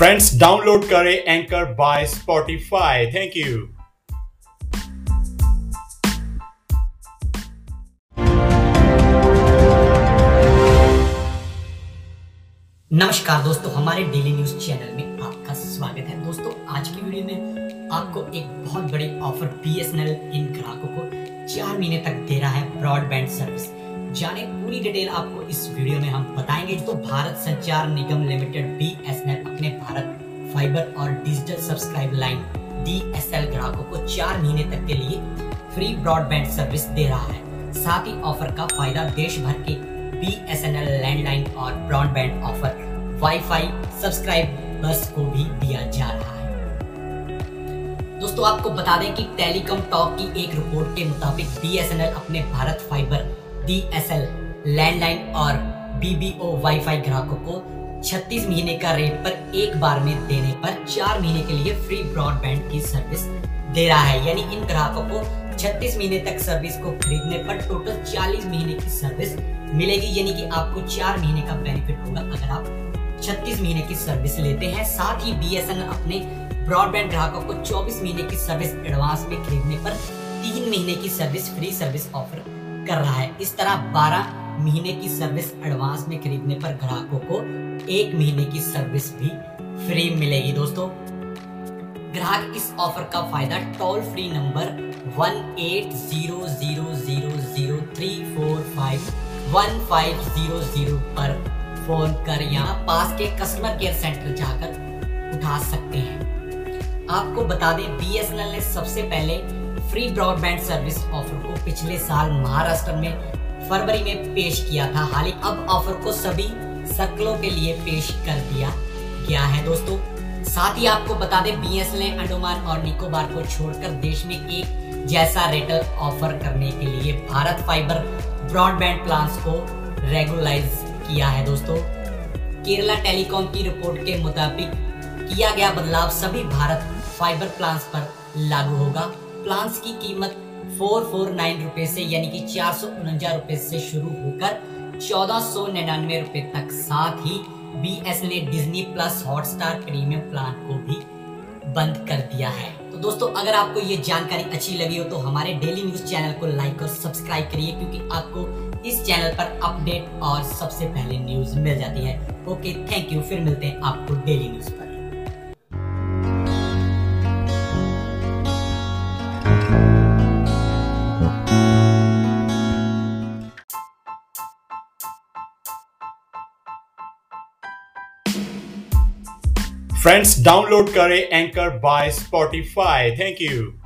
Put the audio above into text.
Friends download करें anchor by Spotify thank you नमस्कार दोस्तों, हमारे डेली न्यूज़ चैनल में आपका स्वागत है। दोस्तों, आज की वीडियो में आपको एक बहुत बड़ी ऑफ़र बीएसएनएल इन ग्राहकों को चार महीने तक दे रहा है ब्रॉडबैंड सर्विस जाने पूरी डिटेल आपको इस वीडियो में हम बताएँगे। तो भारत संचार निगम लिमिटेड बीएसएनएल अपने भारत फाइबर और डिजिटल सब्सक्राइब लाइन डीएसएल ग्राहकों को चार महीने तक के लिए फ्री ब्रॉडबैंड सर्विस दे रहा है। साथ ही ऑफ़र का फ़ायदा देश भर के बीएसएनएल लैंडलाइन और ब्रॉडबैंड ऑफ़र वाईफाई सब्सक्राइबर्स को भी दिया जा रहा है। दोस्तों, आपको बता दें कि टेलीकॉम टॉक की एक रिपोर्ट के मुताबिक बीएसएनएल अपने भारत फाइबर डीएसएल लैंडलाइन और बीबीओ वाईफाई ग्राहकों को 36 महीने का रेट पर एक बार में देने पर चार महीने के लिए फ्री ब्रॉडबैंड की सर्विस दे रहा है। यानी इन ग्राहकों को 36 महीने तक सर्विस को खरीदने पर टोटल 40 महीने की सर्विस मिलेगी। यानी कि आपको चार महीने का बेनिफिट होगा अगर आप 36 महीने की सर्विस लेते हैं। साथ ही बीएसएनएल अपने ब्रॉडबैंड ग्राहकों को 24 महीने की सर्विस एडवांस में खरीदने पर तीन महीने की सर्विस फ्री सर्विस ऑफ़र कर रहा है। इस तरह 12 महीने की सर्विस एडवांस में खरीदने पर ग्राहकों को एक महीने की सर्विस भी फ्री मिलेगी दोस्तों। ग्राहक इस ऑफ़र का फ़ायदा toll free number one eight zero zero zero zero three four five one five zero zero पर फ़ोन कर। यहाँ पास के कस्टमर केयर सेंटर जाकर उठा सकते हैं। आपको बता दें बीएसएनएल ने सबसे पहले फ्री ब्रॉडबैंड सर्विस ऑफ़र को पिछले साल महाराष्ट्र में फरवरी में पेश किया था। हाल ही अब ऑफ़र को सभी सर्कलों के लिए पेश कर दिया गया है दोस्तों। साथ ही आपको बता दें बीएसएनएल ने अंडोमान और निकोबार को छोड़कर देश में एक जैसा रेटल ऑफ़र करने के लिए भारत फाइबर ब्रॉडबैंड प्लान्स को रेगुलाइज किया है दोस्तों। केरला टेलीकॉम की रिपोर्ट के मुताबिक किया गया बदलाव सभी भारत फाइबर प्लान्स पर लागू होगा। प्लान्स की कीमत फोर फोर नाइन रुपए से, यानी कि चार सौ उनजा रुपए से शुरू होकर चौदह सौ निन्यानवे रुपए तक। साथ ही बी एस ने Disney plus Hotstar premium plan को भी बंद कर दिया है। तो दोस्तों, अगर आपको ये जानकारी अच्छी लगी हो तो हमारे डेली न्यूज़ चैनल को लाइक और सब्सक्राइब करिए, क्योंकि आपको इस चैनल पर अपडेट और सबसे पहले न्यूज़ मिल जाती है। ओके थैंक यू फिर मिलते हैं आपको डेली न्यूज़ पर। फ्रेंड्स डाउनलोड करें anchor by Spotify thank you